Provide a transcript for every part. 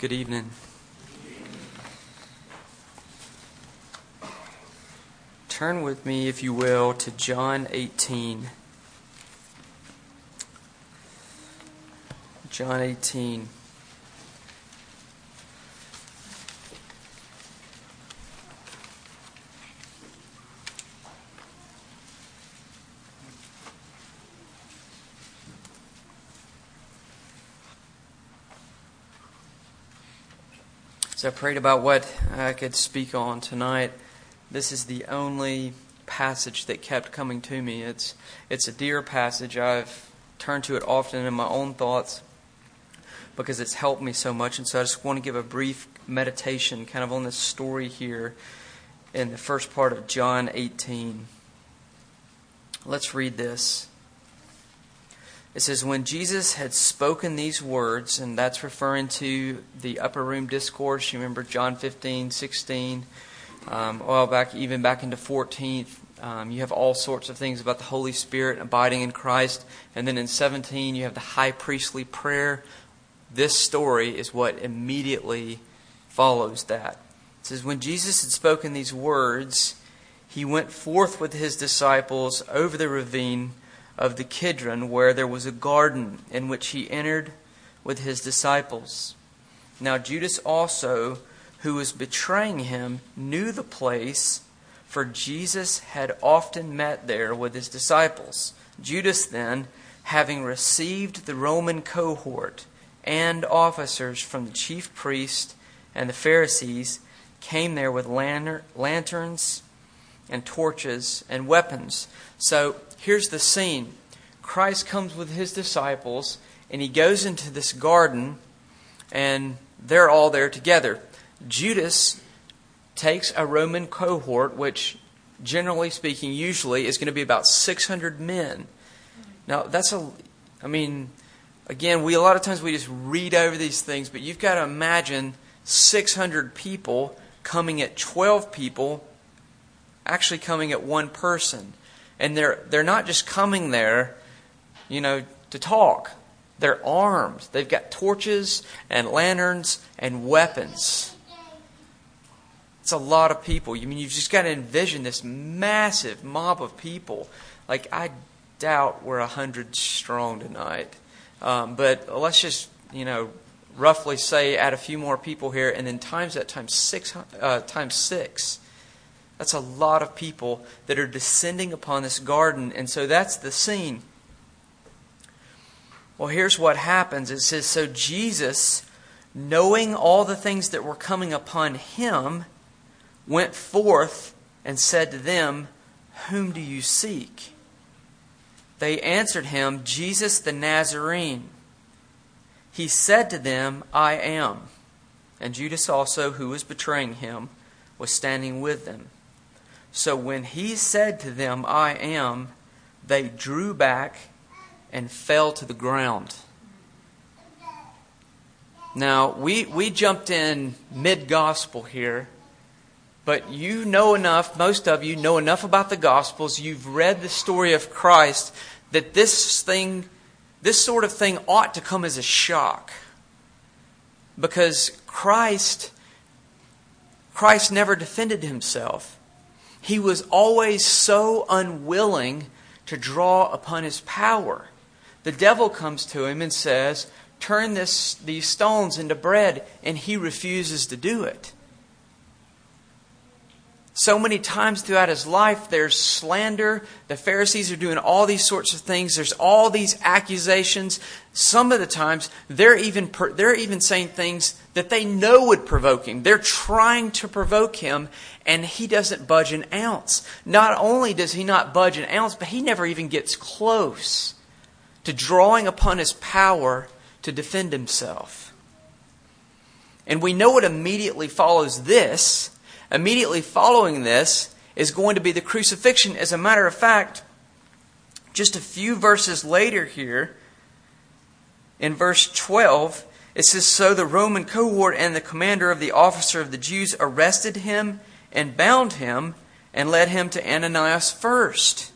Good evening. Turn with me, if you will, to John 18. John 18. I prayed about what I could speak on tonight, this is the only passage that kept coming to me. It's, it's a dear passage. I've turned to it often in my own thoughts because it's helped me so much. And so I just want to give a brief meditation kind of on this story here in the first part of John 18. Let's read this. It says, When Jesus had spoken these words, and that's referring to the upper room discourse, you remember John 15, 16, um, well, back even back into 14. um, you have all sorts of things about the Holy Spirit abiding in Christ. And then in 17, you have the high priestly prayer. This story is what immediately follows that. It says, When Jesus had spoken these words, he went forth with his disciples over the ravine of the Kidron, where there was a garden in which he entered with his disciples. Now, Judas also, who was betraying him, knew the place, for Jesus had often met there with his disciples. Judas, then, having received the Roman cohort and officers from the chief priest and the Pharisees, came there with lanterns and torches and weapons. So here's the scene Christ comes with his disciples, and he goes into this garden, and they're all there together. Judas takes a Roman cohort, which, generally speaking, usually is going to be about 600 men. Now, that's a, I mean, again, we a lot of times we just read over these things, but you've got to imagine 600 people coming at 12 people actually coming at one person. And they're, they're not just coming there, you know, to talk. They're armed. They've got torches and lanterns and weapons. It's a lot of people. I mean, you've just got to envision this massive mob of people. Like, I doubt we're a hundred strong tonight. Um, but let's just, you know, roughly say add a few more people here, and then times that times six, uh, times six. That's a lot of people that are descending upon this garden. And so that's the scene. Well, here's what happens it says, So Jesus, knowing all the things that were coming upon him, went forth and said to them, Whom do you seek? They answered him, Jesus the Nazarene. He said to them, I am. And Judas also, who was betraying him, was standing with them. So when he said to them, I am, they drew back and fell to the ground. Now, we, we jumped in mid gospel here, but you know enough, most of you know enough about the Gospels, you've read the story of Christ, that this thing, this sort of thing ought to come as a shock. Because Christ, Christ never defended himself. He was always so unwilling to draw upon his power. The devil comes to him and says, Turn this, these stones into bread, and he refuses to do it. So many times throughout his life, there's slander. The Pharisees are doing all these sorts of things. There's all these accusations. Some of the times, they're even, they're even saying things that they know would provoke him. They're trying to provoke him, and he doesn't budge an ounce. Not only does he not budge an ounce, but he never even gets close to drawing upon his power to defend himself. And we know what immediately follows this Immediately following this is going to be the crucifixion. As a matter of fact, just a few verses later here, in verse 12, it says So the Roman cohort and the commander of the officer of the Jews arrested him and bound him and led him to Ananias first.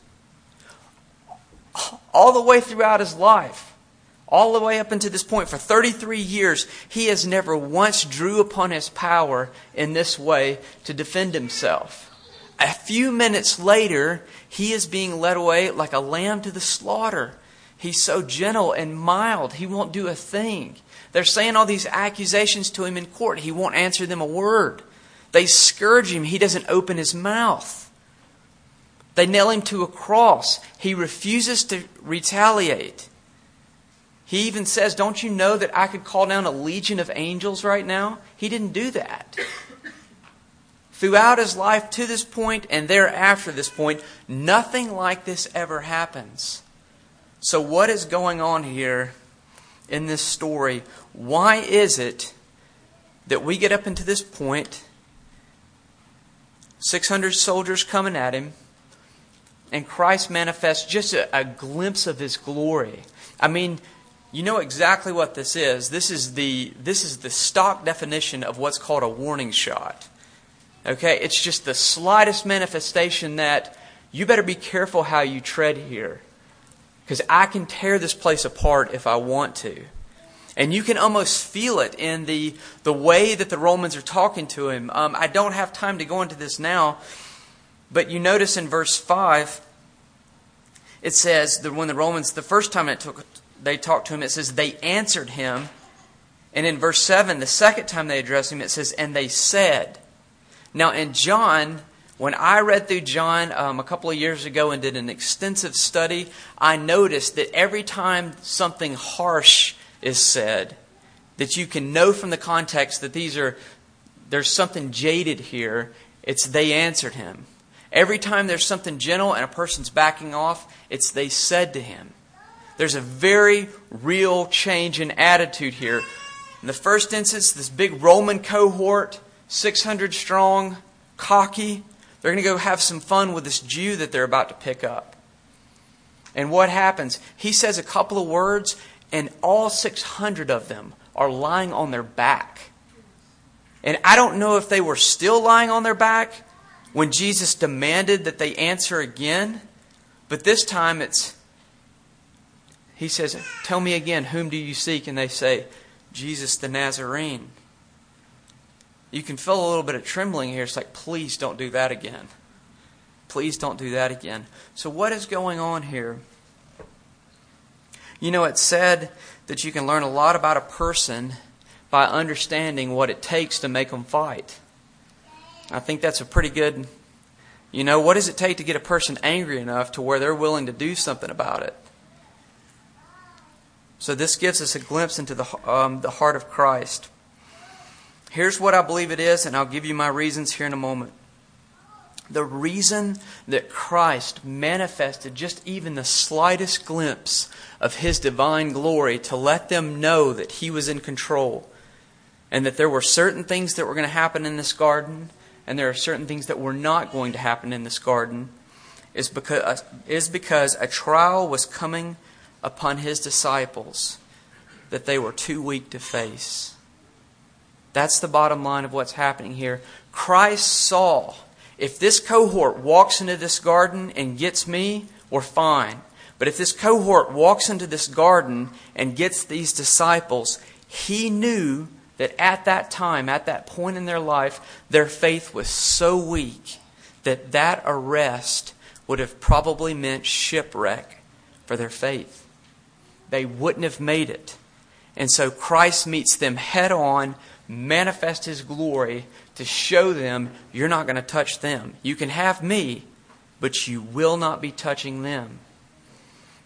All the way throughout his life, all the way up until this point, for 33 years, he has never once drew upon his power in this way to defend himself. A few minutes later, he is being led away like a lamb to the slaughter. He's so gentle and mild, he won't do a thing. They're saying all these accusations to him in court. He won't answer them a word. They scourge him. He doesn't open his mouth. They nail him to a cross. He refuses to retaliate. He even says, Don't you know that I could call down a legion of angels right now? He didn't do that. Throughout his life to this point and thereafter this point, nothing like this ever happens. So, what is going on here in this story? Why is it that we get up into this point, 600 soldiers coming at him, and Christ manifests just a, a glimpse of his glory? I mean, you know exactly what this is. This is the this is the stock definition of what's called a warning shot. Okay, it's just the slightest manifestation that you better be careful how you tread here. Because I can tear this place apart if I want to. And you can almost feel it in the, the way that the Romans are talking to him. Um, I don't have time to go into this now, but you notice in verse 5, it says that when the Romans, the first time took, they talked to him, it says they answered him. And in verse 7, the second time they addressed him, it says, and they said. Now, in John, when I read through John um, a couple of years ago and did an extensive study, I noticed that every time something harsh is said, that you can know from the context that these are there's something jaded here. It's they answered him. Every time there's something gentle and a person's backing off, it's they said to him. There's a very real change in attitude here. In the first instance, this big Roman cohort, 600 strong, cocky, they're going to go have some fun with this Jew that they're about to pick up. And what happens? He says a couple of words, and all 600 of them are lying on their back. And I don't know if they were still lying on their back when Jesus demanded that they answer again, but this time it's he says, Tell me again, whom do you seek? And they say, Jesus the Nazarene. You can feel a little bit of trembling here. It's like, please don't do that again. Please don't do that again. So, what is going on here? You know, it's said that you can learn a lot about a person by understanding what it takes to make them fight. I think that's a pretty good, you know, what does it take to get a person angry enough to where they're willing to do something about it? So this gives us a glimpse into the, um, the heart of Christ. Here's what I believe it is, and I'll give you my reasons here in a moment. The reason that Christ manifested just even the slightest glimpse of his divine glory to let them know that he was in control and that there were certain things that were going to happen in this garden and there are certain things that were not going to happen in this garden is because, uh, is because a trial was coming upon his disciples that they were too weak to face. That's the bottom line of what's happening here. Christ saw if this cohort walks into this garden and gets me, we're fine. But if this cohort walks into this garden and gets these disciples, he knew that at that time, at that point in their life, their faith was so weak that that arrest would have probably meant shipwreck for their faith they wouldn't have made it. And so Christ meets them head on, manifests his glory to show them you're not going to touch them. You can have me, but you will not be touching them.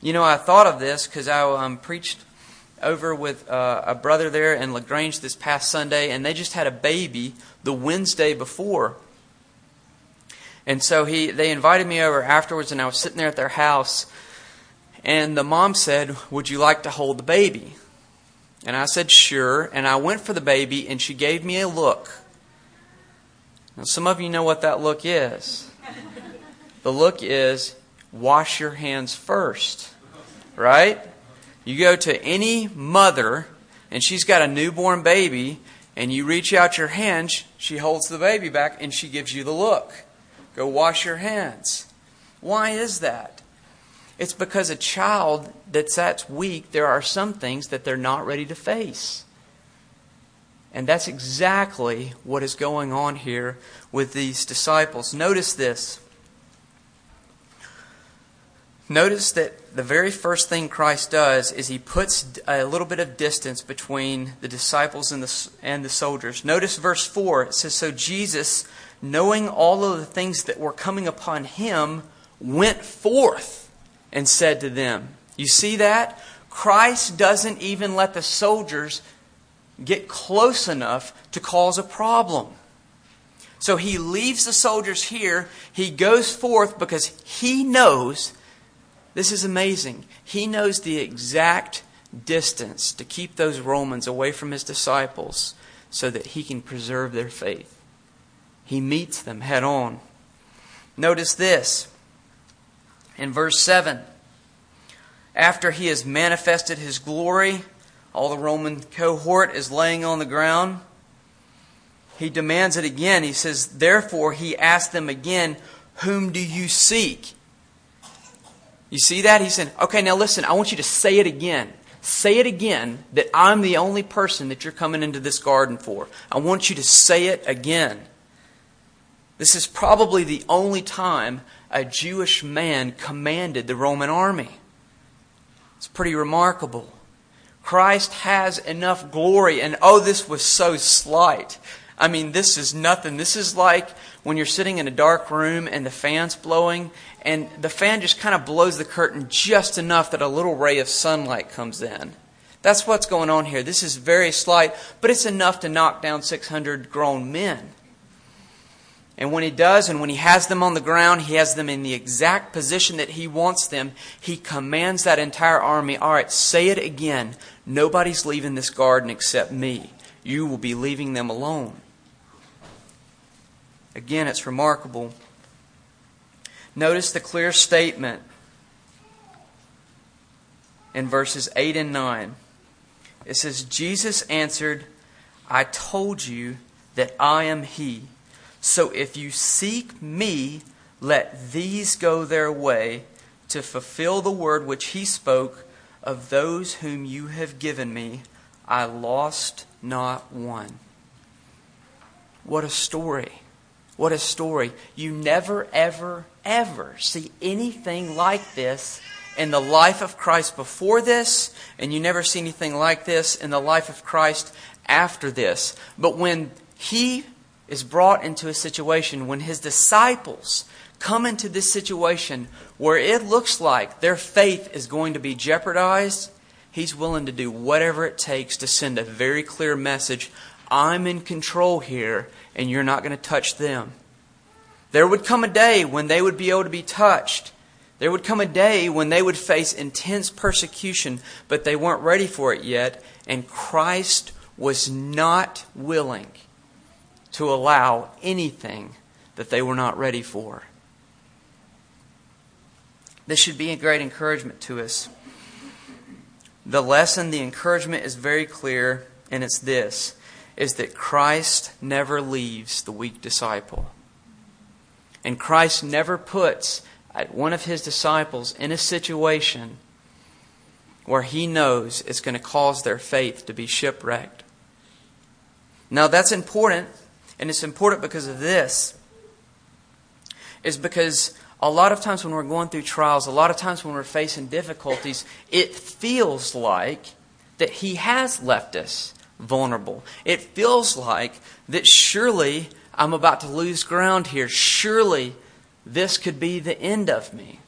You know, I thought of this because I um, preached over with uh, a brother there in LaGrange this past Sunday, and they just had a baby the Wednesday before. And so he, they invited me over afterwards, and I was sitting there at their house, and the mom said, Would you like to hold the baby? And I said, Sure. And I went for the baby, and she gave me a look. Now, some of you know what that look is. The look is, Wash your hands first. Right? You go to any mother, and she's got a newborn baby, and you reach out your hand, she holds the baby back, and she gives you the look. Go wash your hands. Why is that? It's because a child that's that weak, there are some things that they're not ready to face. And that's exactly what is going on here with these disciples. Notice this. Notice that the very first thing Christ does is he puts a little bit of distance between the disciples and the, and the soldiers. Notice verse 4. It says, So Jesus, knowing all of the things that were coming upon him, went forth and said to them, You see that? Christ doesn't even let the soldiers get close enough to cause a problem. So he leaves the soldiers here. He goes forth because he knows this is amazing. He knows the exact distance to keep those Romans away from his disciples so that he can preserve their faith. He meets them head on. Notice this in verse 7 after he has manifested his glory, all the Roman cohort is laying on the ground. He demands it again. He says, Therefore, he asked them again, Whom do you seek? You see that? He said, Okay, now listen, I want you to say it again. Say it again that I'm the only person that you're coming into this garden for. I want you to say it again. This is probably the only time a Jewish man commanded the Roman army. It's pretty remarkable. Christ has enough glory, and oh, this was so slight. I mean, this is nothing. This is like when you're sitting in a dark room and the fan's blowing, and the fan just kind of blows the curtain just enough that a little ray of sunlight comes in. That's what's going on here. This is very slight, but it's enough to knock down 600 grown men. And when he does, and when he has them on the ground, he has them in the exact position that he wants them. He commands that entire army, all right, say it again. Nobody's leaving this garden except me. You will be leaving them alone. Again, it's remarkable. Notice the clear statement in verses 8 and 9. It says, Jesus answered, I told you that I am he. So if you seek me, let these go their way to fulfill the word which he spoke of those whom you have given me. I lost not one. What a story. What a story. You never, ever, ever see anything like this in the life of Christ before this, and you never see anything like this in the life of Christ after this. But when he is brought into a situation when his disciples come into this situation where it looks like their faith is going to be jeopardized, he's willing to do whatever it takes to send a very clear message I'm in control here, and you're not going to touch them. There would come a day when they would be able to be touched. There would come a day when they would face intense persecution, but they weren't ready for it yet, and Christ was not willing to allow anything that they were not ready for. This should be a great encouragement to us. The lesson, the encouragement is very clear, and it's this is that Christ never leaves the weak disciple. And Christ never puts uh, one of his disciples in a situation where he knows it's going to cause their faith to be shipwrecked. Now, that's important and it's important because of this. Is because a lot of times when we're going through trials, a lot of times when we're facing difficulties, it feels like that He has left us vulnerable. It feels like that surely I'm about to lose ground here. Surely this could be the end of me.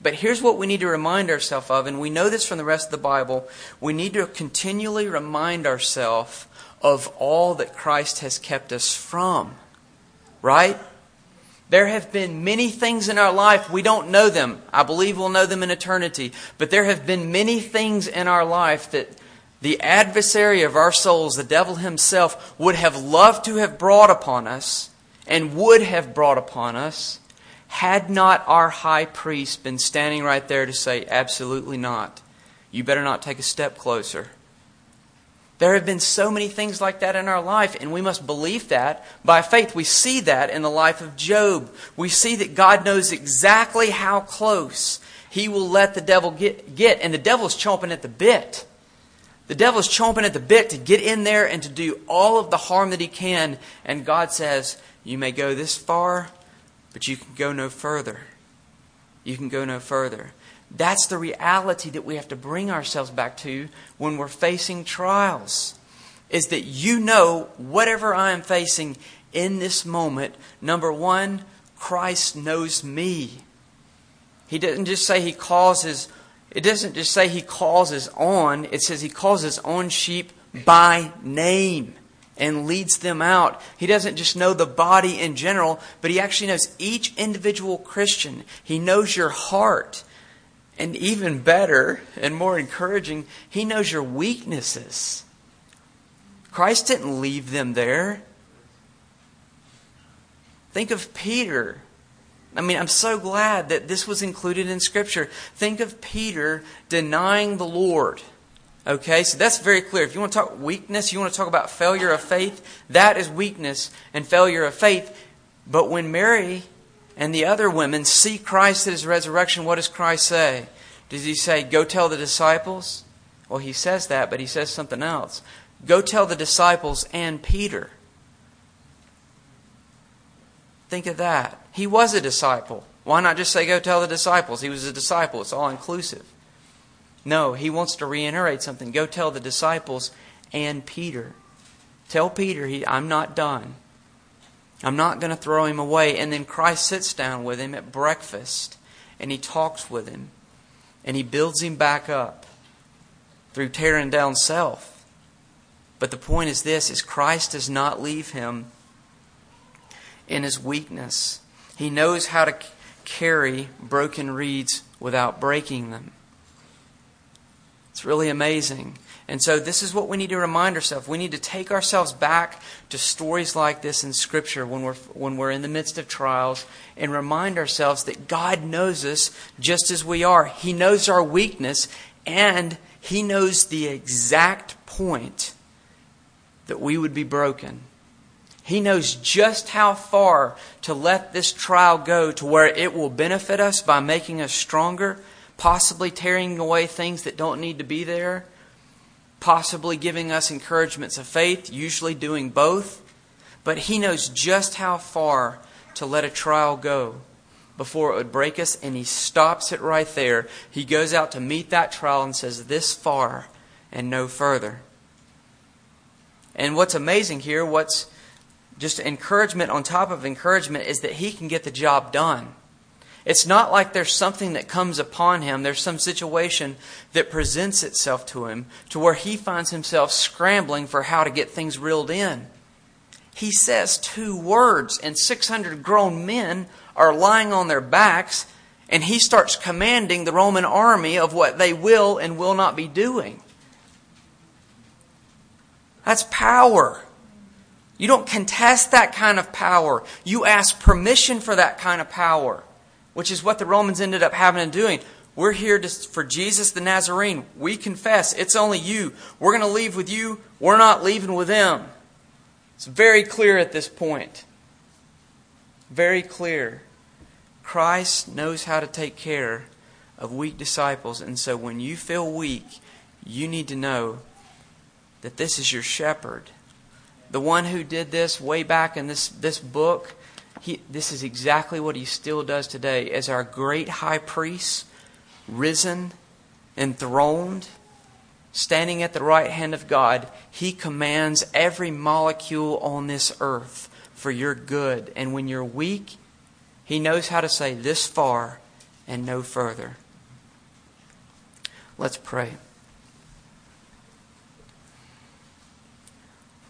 But here's what we need to remind ourselves of, and we know this from the rest of the Bible. We need to continually remind ourselves of all that Christ has kept us from. Right? There have been many things in our life, we don't know them. I believe we'll know them in eternity. But there have been many things in our life that the adversary of our souls, the devil himself, would have loved to have brought upon us and would have brought upon us had not our high priest been standing right there to say, Absolutely not. You better not take a step closer. There have been so many things like that in our life, and we must believe that by faith. We see that in the life of Job. We see that God knows exactly how close he will let the devil get, get. And the devil's chomping at the bit. The devil's chomping at the bit to get in there and to do all of the harm that he can. And God says, You may go this far, but you can go no further. You can go no further. That's the reality that we have to bring ourselves back to when we're facing trials. Is that you know whatever I am facing in this moment, number one, Christ knows me. He doesn't just say he calls it doesn't just say he calls his it says he calls his own sheep by name and leads them out. He doesn't just know the body in general, but he actually knows each individual Christian. He knows your heart. And even better and more encouraging, he knows your weaknesses. Christ didn't leave them there. Think of Peter. I mean, I'm so glad that this was included in Scripture. Think of Peter denying the Lord. Okay, so that's very clear. If you want to talk weakness, you want to talk about failure of faith, that is weakness and failure of faith. But when Mary and the other women see Christ at his resurrection, what does Christ say? Does he say, Go tell the disciples? Well, he says that, but he says something else. Go tell the disciples and Peter. Think of that. He was a disciple. Why not just say, go tell the disciples? He was a disciple. It's all inclusive. No, he wants to reiterate something. Go tell the disciples and Peter. Tell Peter, he, I'm not done. I'm not going to throw him away. And then Christ sits down with him at breakfast and he talks with him and he builds him back up through tearing down self. But the point is this is Christ does not leave him in his weakness. He knows how to carry broken reeds without breaking them. It's really amazing. And so, this is what we need to remind ourselves. We need to take ourselves back to stories like this in Scripture when we're, when we're in the midst of trials and remind ourselves that God knows us just as we are. He knows our weakness and He knows the exact point that we would be broken. He knows just how far to let this trial go to where it will benefit us by making us stronger, possibly tearing away things that don't need to be there, possibly giving us encouragements of faith, usually doing both. But He knows just how far to let a trial go before it would break us, and He stops it right there. He goes out to meet that trial and says, This far and no further. And what's amazing here, what's just encouragement on top of encouragement is that he can get the job done. It's not like there's something that comes upon him, there's some situation that presents itself to him to where he finds himself scrambling for how to get things reeled in. He says two words, and 600 grown men are lying on their backs, and he starts commanding the Roman army of what they will and will not be doing. That's power. You don't contest that kind of power. You ask permission for that kind of power, which is what the Romans ended up having and doing. We're here to, for Jesus the Nazarene. We confess it's only you. We're going to leave with you. We're not leaving with them. It's very clear at this point. Very clear. Christ knows how to take care of weak disciples. And so when you feel weak, you need to know that this is your shepherd the one who did this way back in this, this book, this is exactly what he still does today as our great high priest, risen, enthroned, standing at the right hand of God. He commands every molecule on this earth for your good. And when you're weak, he knows how to say this far and no further. Let's pray.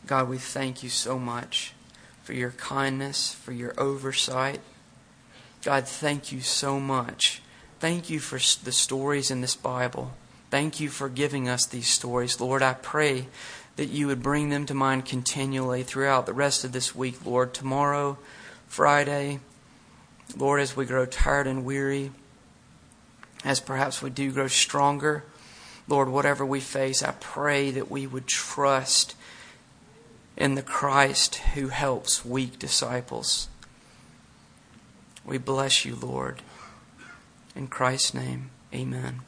God, we thank you so much for your kindness, for your oversight. God, thank you so much. Thank you for the stories in this Bible. Thank you for giving us these stories. Lord, I pray that you would bring them to mind continually throughout the rest of this week, Lord. Tomorrow, Friday, Lord, as we grow tired and weary, as perhaps we do grow stronger, Lord, whatever we face, I pray that we would trust in the Christ who helps weak disciples. We bless you, Lord. In Christ's name. Amen.